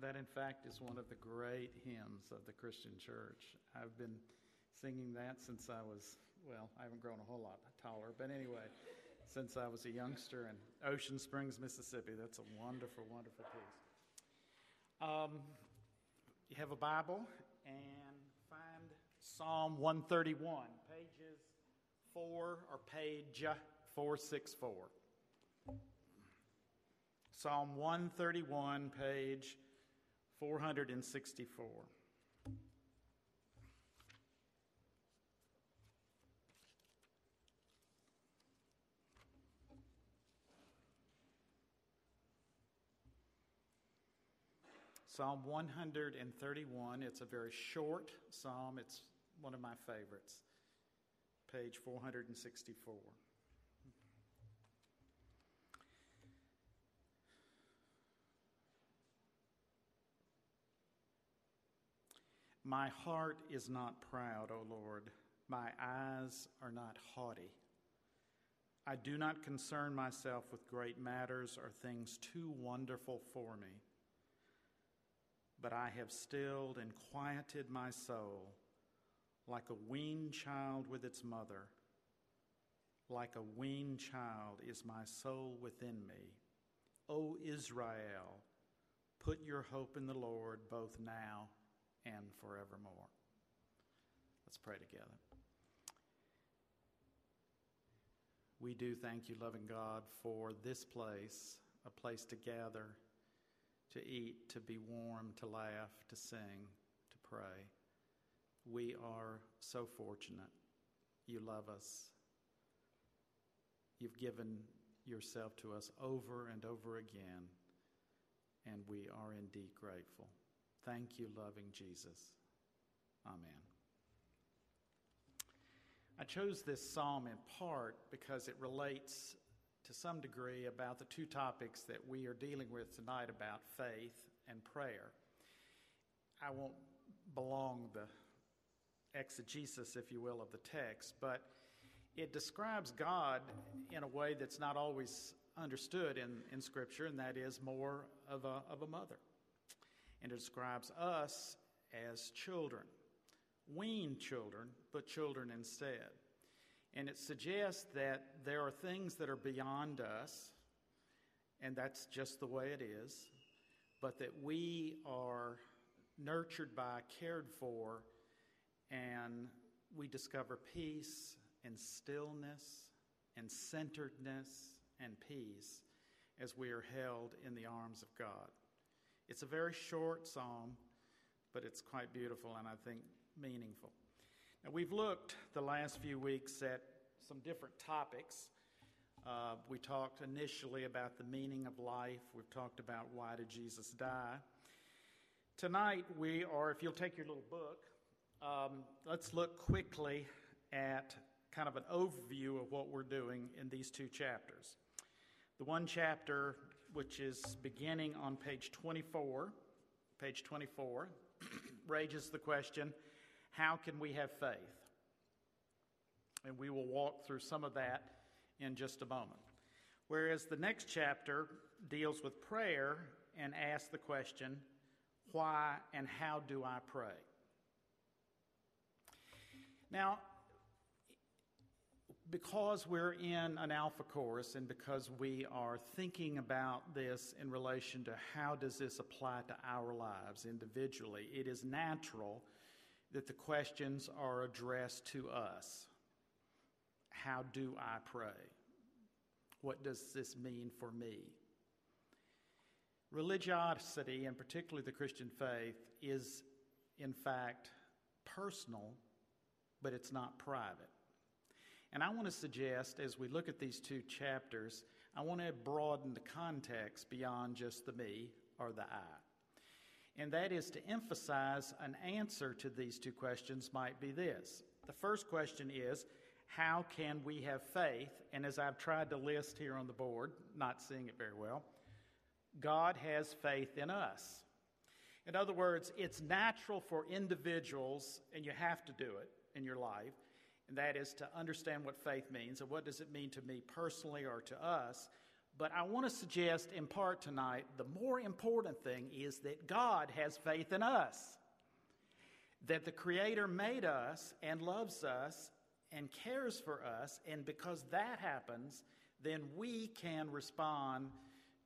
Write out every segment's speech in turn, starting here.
That, in fact, is one of the great hymns of the Christian church. I've been singing that since I was, well, I haven't grown a whole lot taller, but anyway, since I was a youngster in Ocean Springs, Mississippi. That's a wonderful, wonderful piece. Um, you have a Bible and find Psalm 131, pages 4 or page 464. Psalm 131, page 464. Psalm 131. It's a very short psalm. It's one of my favorites. Page 464. My heart is not proud, O Lord. My eyes are not haughty. I do not concern myself with great matters or things too wonderful for me. But I have stilled and quieted my soul like a weaned child with its mother. Like a weaned child is my soul within me. O Israel, put your hope in the Lord both now and forevermore. Let's pray together. We do thank you, loving God, for this place, a place to gather, to eat, to be warm, to laugh, to sing, to pray. We are so fortunate. You love us. You've given yourself to us over and over again, and we are indeed grateful. Thank you, loving Jesus. Amen. I chose this psalm in part because it relates to some degree about the two topics that we are dealing with tonight about faith and prayer. I won't belong the exegesis, if you will, of the text, but it describes God in a way that's not always understood in, in Scripture, and that is more of a, of a mother and describes us as children, weaned children, but children instead. And it suggests that there are things that are beyond us, and that's just the way it is, but that we are nurtured by, cared for, and we discover peace and stillness and centeredness and peace as we are held in the arms of God. It's a very short psalm, but it's quite beautiful and I think meaningful. Now, we've looked the last few weeks at some different topics. Uh, we talked initially about the meaning of life. We've talked about why did Jesus die. Tonight, we are, if you'll take your little book, um, let's look quickly at kind of an overview of what we're doing in these two chapters. The one chapter which is beginning on page 24, page 24, raises the question how can we have faith? And we will walk through some of that in just a moment. Whereas the next chapter deals with prayer and asks the question why and how do I pray? Now, because we're in an alpha course and because we are thinking about this in relation to how does this apply to our lives individually, it is natural that the questions are addressed to us. How do I pray? What does this mean for me? Religiosity, and particularly the Christian faith, is in fact personal, but it's not private. And I want to suggest, as we look at these two chapters, I want to broaden the context beyond just the me or the I. And that is to emphasize an answer to these two questions might be this. The first question is, how can we have faith? And as I've tried to list here on the board, not seeing it very well, God has faith in us. In other words, it's natural for individuals, and you have to do it in your life, and that is to understand what faith means and what does it mean to me personally or to us. But I want to suggest in part tonight the more important thing is that God has faith in us. That the Creator made us and loves us and cares for us, and because that happens, then we can respond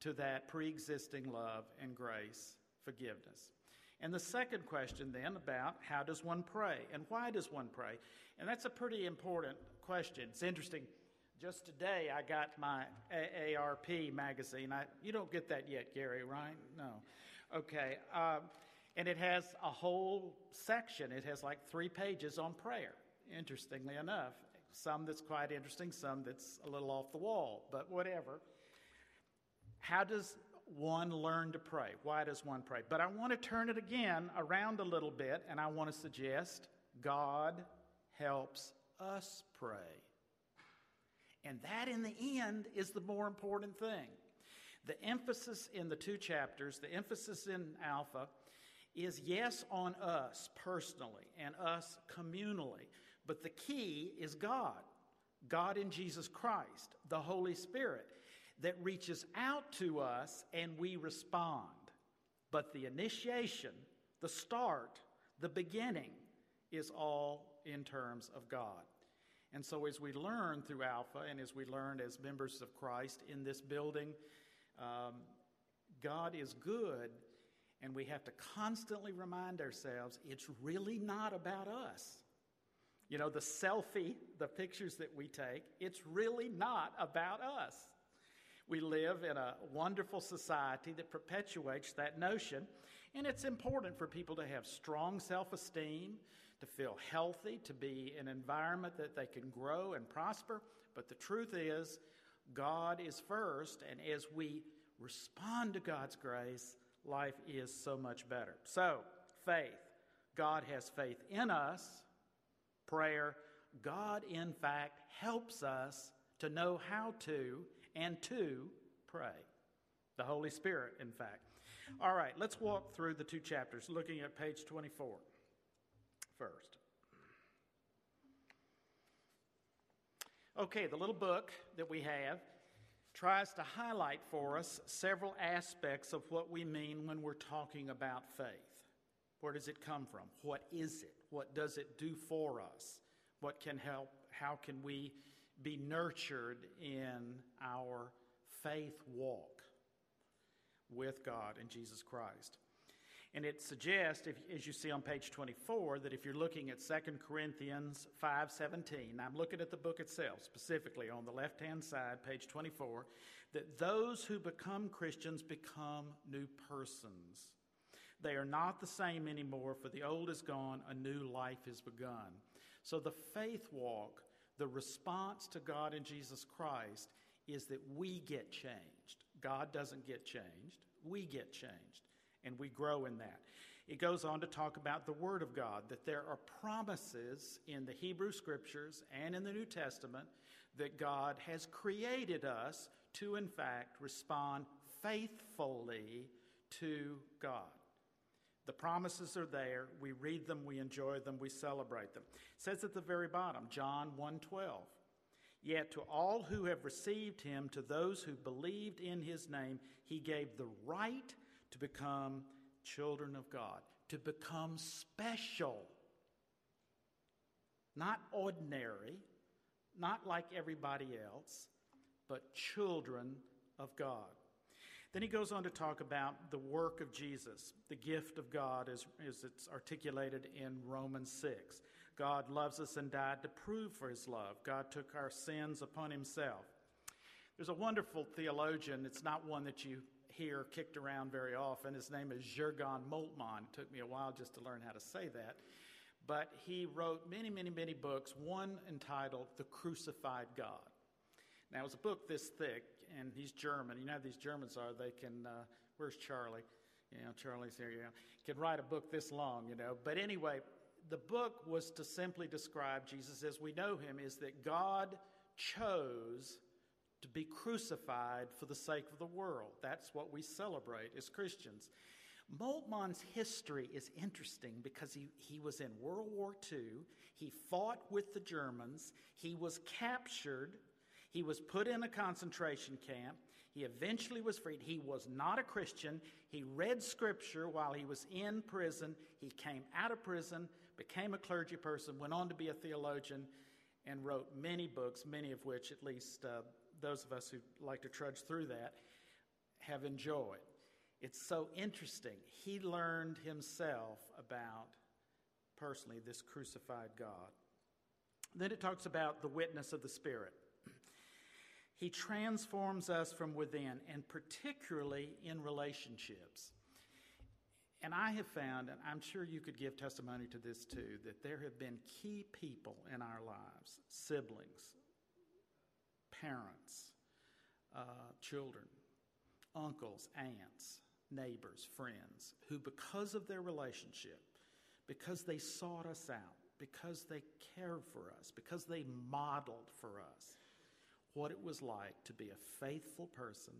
to that pre existing love and grace, forgiveness. And the second question then about how does one pray and why does one pray? And that's a pretty important question. It's interesting. Just today, I got my AARP magazine. I, you don't get that yet, Gary, right? No. Okay. Um, and it has a whole section. It has like three pages on prayer, interestingly enough. Some that's quite interesting, some that's a little off the wall, but whatever. How does one learn to pray? Why does one pray? But I want to turn it again around a little bit, and I want to suggest God helps us pray. And that, in the end, is the more important thing. The emphasis in the two chapters, the emphasis in Alpha, is yes on us personally and us communally. But the key is God, God in Jesus Christ, the Holy Spirit, that reaches out to us and we respond. But the initiation, the start, the beginning is all in terms of God. And so, as we learn through Alpha and as we learn as members of Christ in this building, um, God is good, and we have to constantly remind ourselves it's really not about us. You know, the selfie, the pictures that we take, it's really not about us. We live in a wonderful society that perpetuates that notion, and it's important for people to have strong self esteem, to feel healthy, to be in an environment that they can grow and prosper. But the truth is, God is first, and as we respond to God's grace, life is so much better. So, faith. God has faith in us. Prayer. God, in fact, helps us to know how to and to pray. The Holy Spirit, in fact. All right, let's walk through the two chapters, looking at page 24 first. Okay, the little book that we have tries to highlight for us several aspects of what we mean when we're talking about faith. Where does it come from? What is it? What does it do for us? What can help? How can we be nurtured in our faith walk with God and Jesus Christ? And it suggests, if, as you see on page 24, that if you're looking at 2 Corinthians 5.17, I'm looking at the book itself, specifically on the left-hand side, page 24, that those who become Christians become new persons. They are not the same anymore, for the old is gone, a new life is begun. So the faith walk, the response to God and Jesus Christ, is that we get changed. God doesn't get changed, we get changed and we grow in that. It goes on to talk about the Word of God, that there are promises in the Hebrew Scriptures and in the New Testament that God has created us to, in fact, respond faithfully to God. The promises are there. We read them, we enjoy them, we celebrate them. It says at the very bottom, John 1:12. Yet to all who have received him, to those who believed in his name, he gave the right to become children of God, to become special, not ordinary, not like everybody else, but children of God. Then he goes on to talk about the work of Jesus, the gift of God as, as it's articulated in Romans 6. God loves us and died to prove for his love. God took our sins upon himself. There's a wonderful theologian, it's not one that you hear kicked around very often. His name is Jurgen Moltmann. It took me a while just to learn how to say that. But he wrote many, many, many books, one entitled The Crucified God. Now, it was a book this thick, and he's German. You know how these Germans are. They can, uh, where's Charlie? You know, Charlie's here, you know, can write a book this long, you know. But anyway, the book was to simply describe Jesus as we know him, is that God chose to be crucified for the sake of the world. That's what we celebrate as Christians. Moltmann's history is interesting because he, he was in World War II. He fought with the Germans. He was captured. He was put in a concentration camp. He eventually was freed. He was not a Christian. He read scripture while he was in prison. He came out of prison, became a clergy person, went on to be a theologian, and wrote many books, many of which, at least uh, those of us who like to trudge through that, have enjoyed. It's so interesting. He learned himself about, personally, this crucified God. Then it talks about the witness of the Spirit. He transforms us from within, and particularly in relationships. And I have found, and I'm sure you could give testimony to this too, that there have been key people in our lives siblings, parents, uh, children, uncles, aunts, neighbors, friends, who, because of their relationship, because they sought us out, because they cared for us, because they modeled for us what it was like to be a faithful person,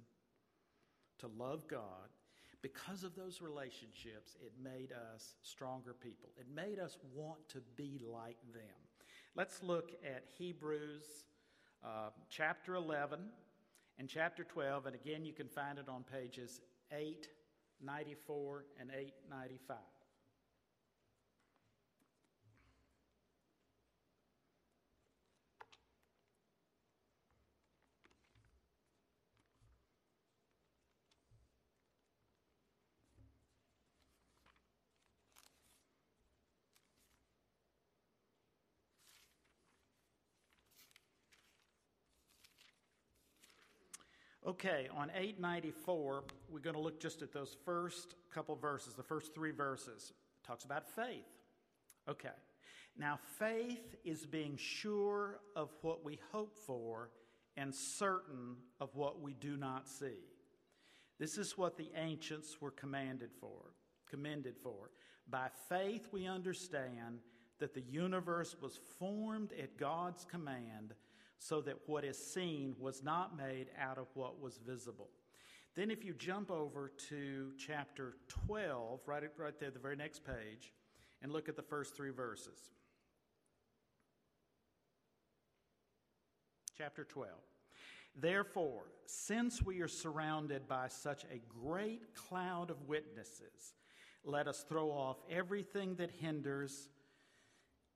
to love God, because of those relationships, it made us stronger people. It made us want to be like them. Let's look at Hebrews uh, chapter 11 and chapter 12. And again, you can find it on pages 894 and 895. Okay, on 894, we're going to look just at those first couple verses, the first three verses. It talks about faith. Okay. Now, faith is being sure of what we hope for and certain of what we do not see. This is what the ancients were commanded for, commended for. By faith, we understand that the universe was formed at God's command so that what is seen was not made out of what was visible. Then, if you jump over to chapter 12, right, right there, the very next page, and look at the first three verses. Chapter 12. Therefore, since we are surrounded by such a great cloud of witnesses, let us throw off everything that hinders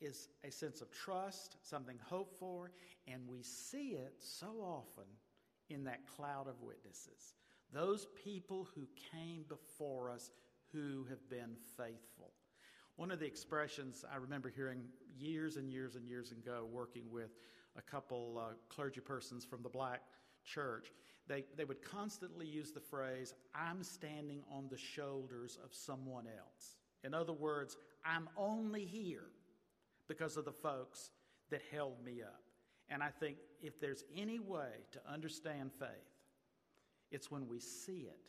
is a sense of trust, something hoped for, and we see it so often in that cloud of witnesses. Those people who came before us who have been faithful. One of the expressions I remember hearing years and years and years ago, working with a couple uh, clergy persons from the black church, they, they would constantly use the phrase, I'm standing on the shoulders of someone else. In other words, I'm only here because of the folks that held me up. And I think if there's any way to understand faith, it's when we see it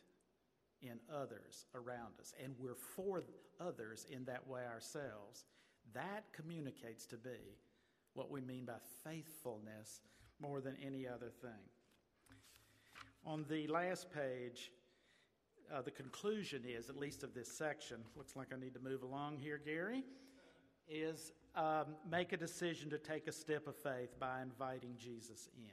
in others around us and we're for others in that way ourselves. That communicates to be what we mean by faithfulness more than any other thing. On the last page, uh, the conclusion is, at least of this section, looks like I need to move along here, Gary, is um, make a decision to take a step of faith by inviting Jesus in.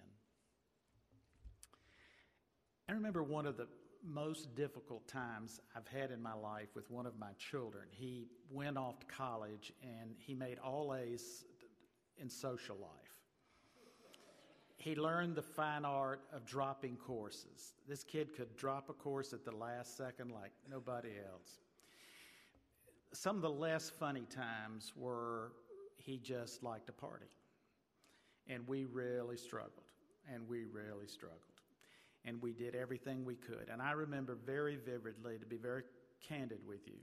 I remember one of the most difficult times I've had in my life with one of my children. He went off to college and he made all A's in social life. He learned the fine art of dropping courses. This kid could drop a course at the last second like nobody else. Some of the less funny times were he just liked to party. And we really struggled. And we really struggled. And we did everything we could. And I remember very vividly, to be very candid with you,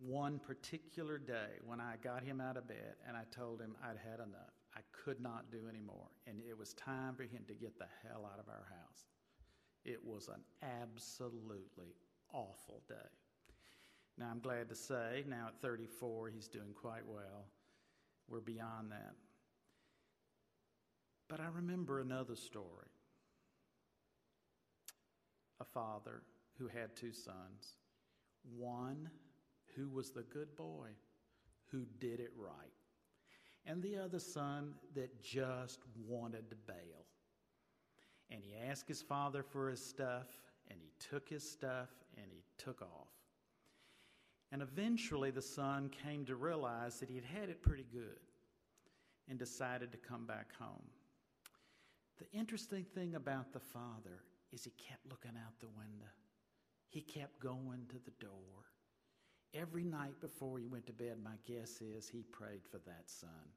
one particular day when I got him out of bed and I told him I'd had enough. I could not do anymore. And it was time for him to get the hell out of our house. It was an absolutely awful day. Now, I'm glad to say, now at 34, he's doing quite well. We're beyond that. But I remember another story a father who had two sons. One who was the good boy, who did it right, and the other son that just wanted to bail. And he asked his father for his stuff, and he took his stuff, and he took off. And eventually the son came to realize that he had had it pretty good and decided to come back home. The interesting thing about the father is he kept looking out the window. He kept going to the door. Every night before he went to bed, my guess is he prayed for that son.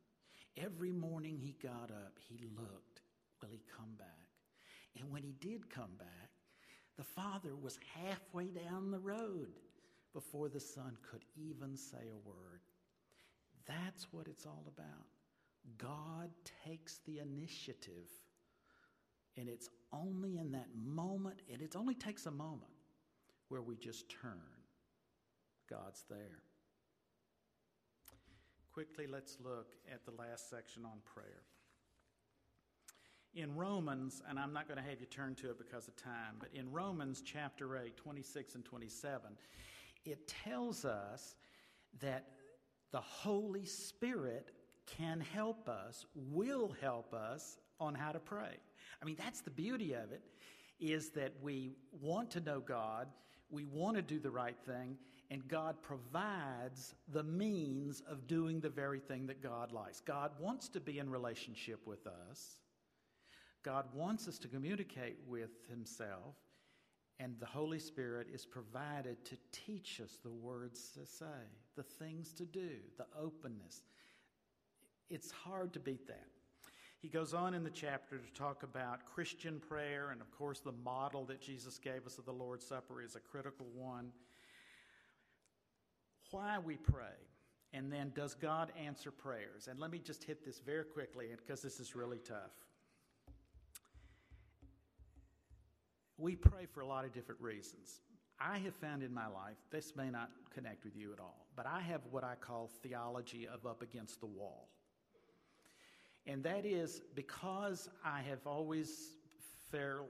Every morning he got up, he looked. Will he come back? And when he did come back, the father was halfway down the road before the son could even say a word. That's what it's all about. God takes the initiative, and it's only in that moment, and it only takes a moment where we just turn. God's there. Quickly, let's look at the last section on prayer. In Romans, and I'm not going to have you turn to it because of time, but in Romans chapter 8, 26 and 27, it tells us that the Holy Spirit can help us, will help us on how to pray. I mean, that's the beauty of it, is that we want to know God, we want to do the right thing, and God provides the means of doing the very thing that God likes. God wants to be in relationship with us. God wants us to communicate with Himself, and the Holy Spirit is provided to teach us the words to say, the things to do, the openness. It's hard to beat that. He goes on in the chapter to talk about Christian prayer, and of course, the model that Jesus gave us of the Lord's Supper is a critical one. Why we pray, and then does God answer prayers? And let me just hit this very quickly because this is really tough. We pray for a lot of different reasons. I have found in my life, this may not connect with you at all, but I have what I call theology of up against the wall. And that is because I have always fair,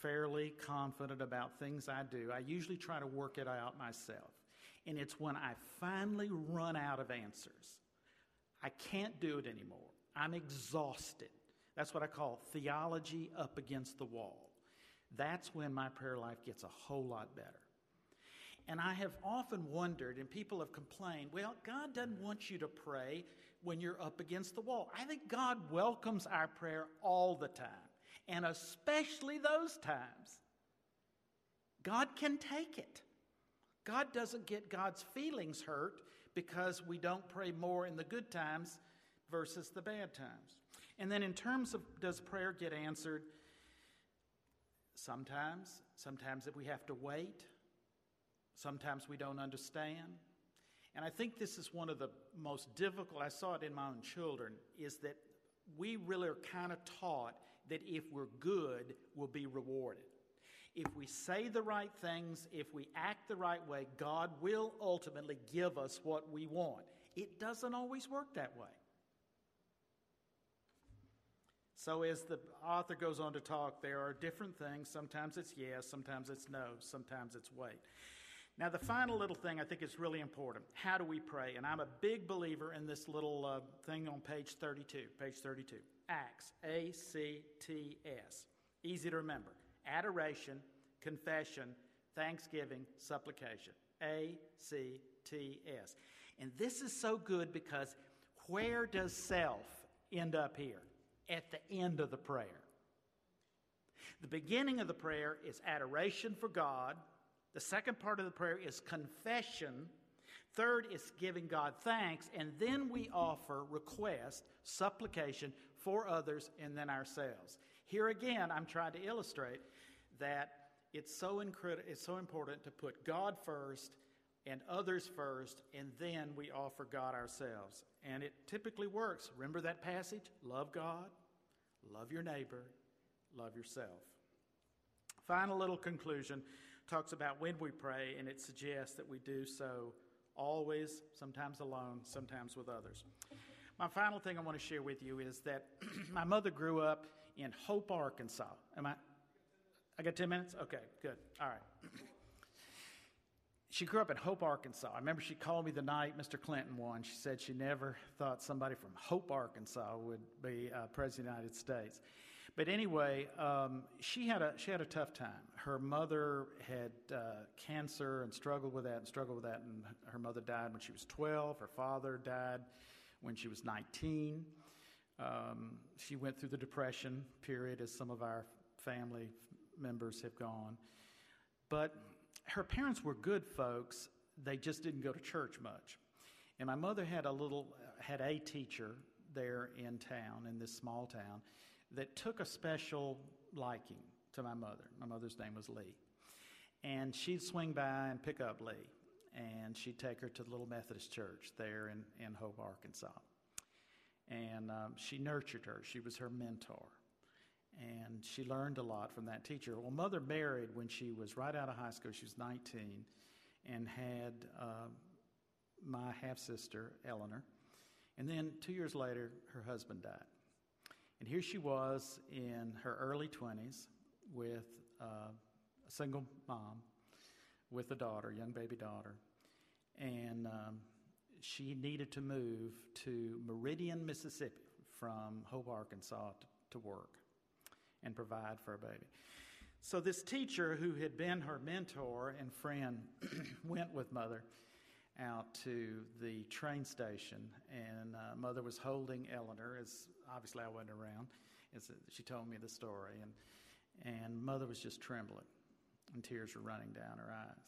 fairly confident about things I do, I usually try to work it out myself. And it's when I finally run out of answers, I can't do it anymore. I'm exhausted. That's what I call theology up against the wall. That's when my prayer life gets a whole lot better. And I have often wondered, and people have complained, well, God doesn't want you to pray when you're up against the wall. I think God welcomes our prayer all the time, and especially those times. God can take it. God doesn't get God's feelings hurt because we don't pray more in the good times versus the bad times. And then, in terms of does prayer get answered? Sometimes, sometimes if we have to wait, sometimes we don't understand. And I think this is one of the most difficult, I saw it in my own children, is that we really are kind of taught that if we're good, we'll be rewarded. If we say the right things, if we act the right way, God will ultimately give us what we want. It doesn't always work that way. So, as the author goes on to talk, there are different things. Sometimes it's yes, sometimes it's no, sometimes it's wait. Now, the final little thing I think is really important. How do we pray? And I'm a big believer in this little uh, thing on page 32. Page 32. Acts. A C T S. Easy to remember. Adoration, confession, thanksgiving, supplication. A C T S. And this is so good because where does self end up here? At the end of the prayer. The beginning of the prayer is adoration for God the second part of the prayer is confession. Third is giving God thanks. And then we offer request, supplication for others and then ourselves. Here again, I'm trying to illustrate that it's so, incredi- it's so important to put God first and others first, and then we offer God ourselves. And it typically works. Remember that passage? Love God, love your neighbor, love yourself. Final little conclusion talks about when we pray, and it suggests that we do so always, sometimes alone, sometimes with others. My final thing I want to share with you is that my mother grew up in Hope, Arkansas. Am I? I got 10 minutes? Okay, good. All right. She grew up in Hope, Arkansas. I remember she called me the night Mr. Clinton won. She said she never thought somebody from Hope, Arkansas would be uh, president of the United States. But anyway, um, she had a she had a tough time. Her mother had uh, cancer and struggled with that and struggled with that. And her mother died when she was 12. Her father died when she was 19. Um, she went through the depression period, as some of our family members have gone. But her parents were good folks. They just didn't go to church much. And my mother had a little had a teacher there in town in this small town that took a special liking to my mother. My mother's name was Lee. And she'd swing by and pick up Lee, and she'd take her to the little Methodist church there in, in Hope, Arkansas. And um, she nurtured her, she was her mentor. And she learned a lot from that teacher. Well, mother married when she was right out of high school. She was 19 and had uh, my half sister, Eleanor. And then two years later, her husband died. And here she was in her early 20s with uh, a single mom with a daughter, young baby daughter. And um, she needed to move to Meridian, Mississippi from Hope, Arkansas to, to work and provide for a baby. So, this teacher who had been her mentor and friend went with mother out to the train station, and uh, mother was holding Eleanor, as obviously I wasn't around. As she told me the story, and, and mother was just trembling, and tears were running down her eyes.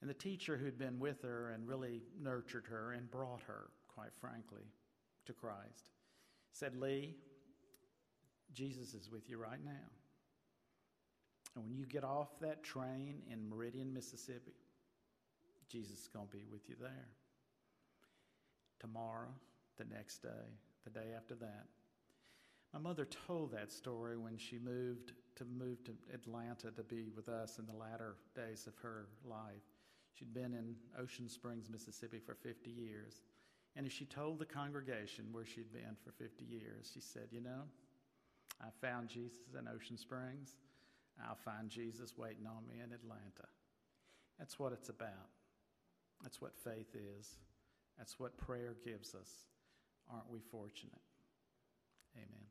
And the teacher who'd been with her and really nurtured her and brought her, quite frankly, to Christ said, Lee, Jesus is with you right now. And when you get off that train in Meridian, Mississippi, Jesus is going to be with you there. Tomorrow, the next day, the day after that. My mother told that story when she moved to move to Atlanta to be with us in the latter days of her life. She'd been in Ocean Springs, Mississippi for 50 years. And as she told the congregation where she'd been for 50 years, she said, You know, I found Jesus in Ocean Springs. I'll find Jesus waiting on me in Atlanta. That's what it's about. That's what faith is. That's what prayer gives us. Aren't we fortunate? Amen.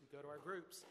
We go to our groups.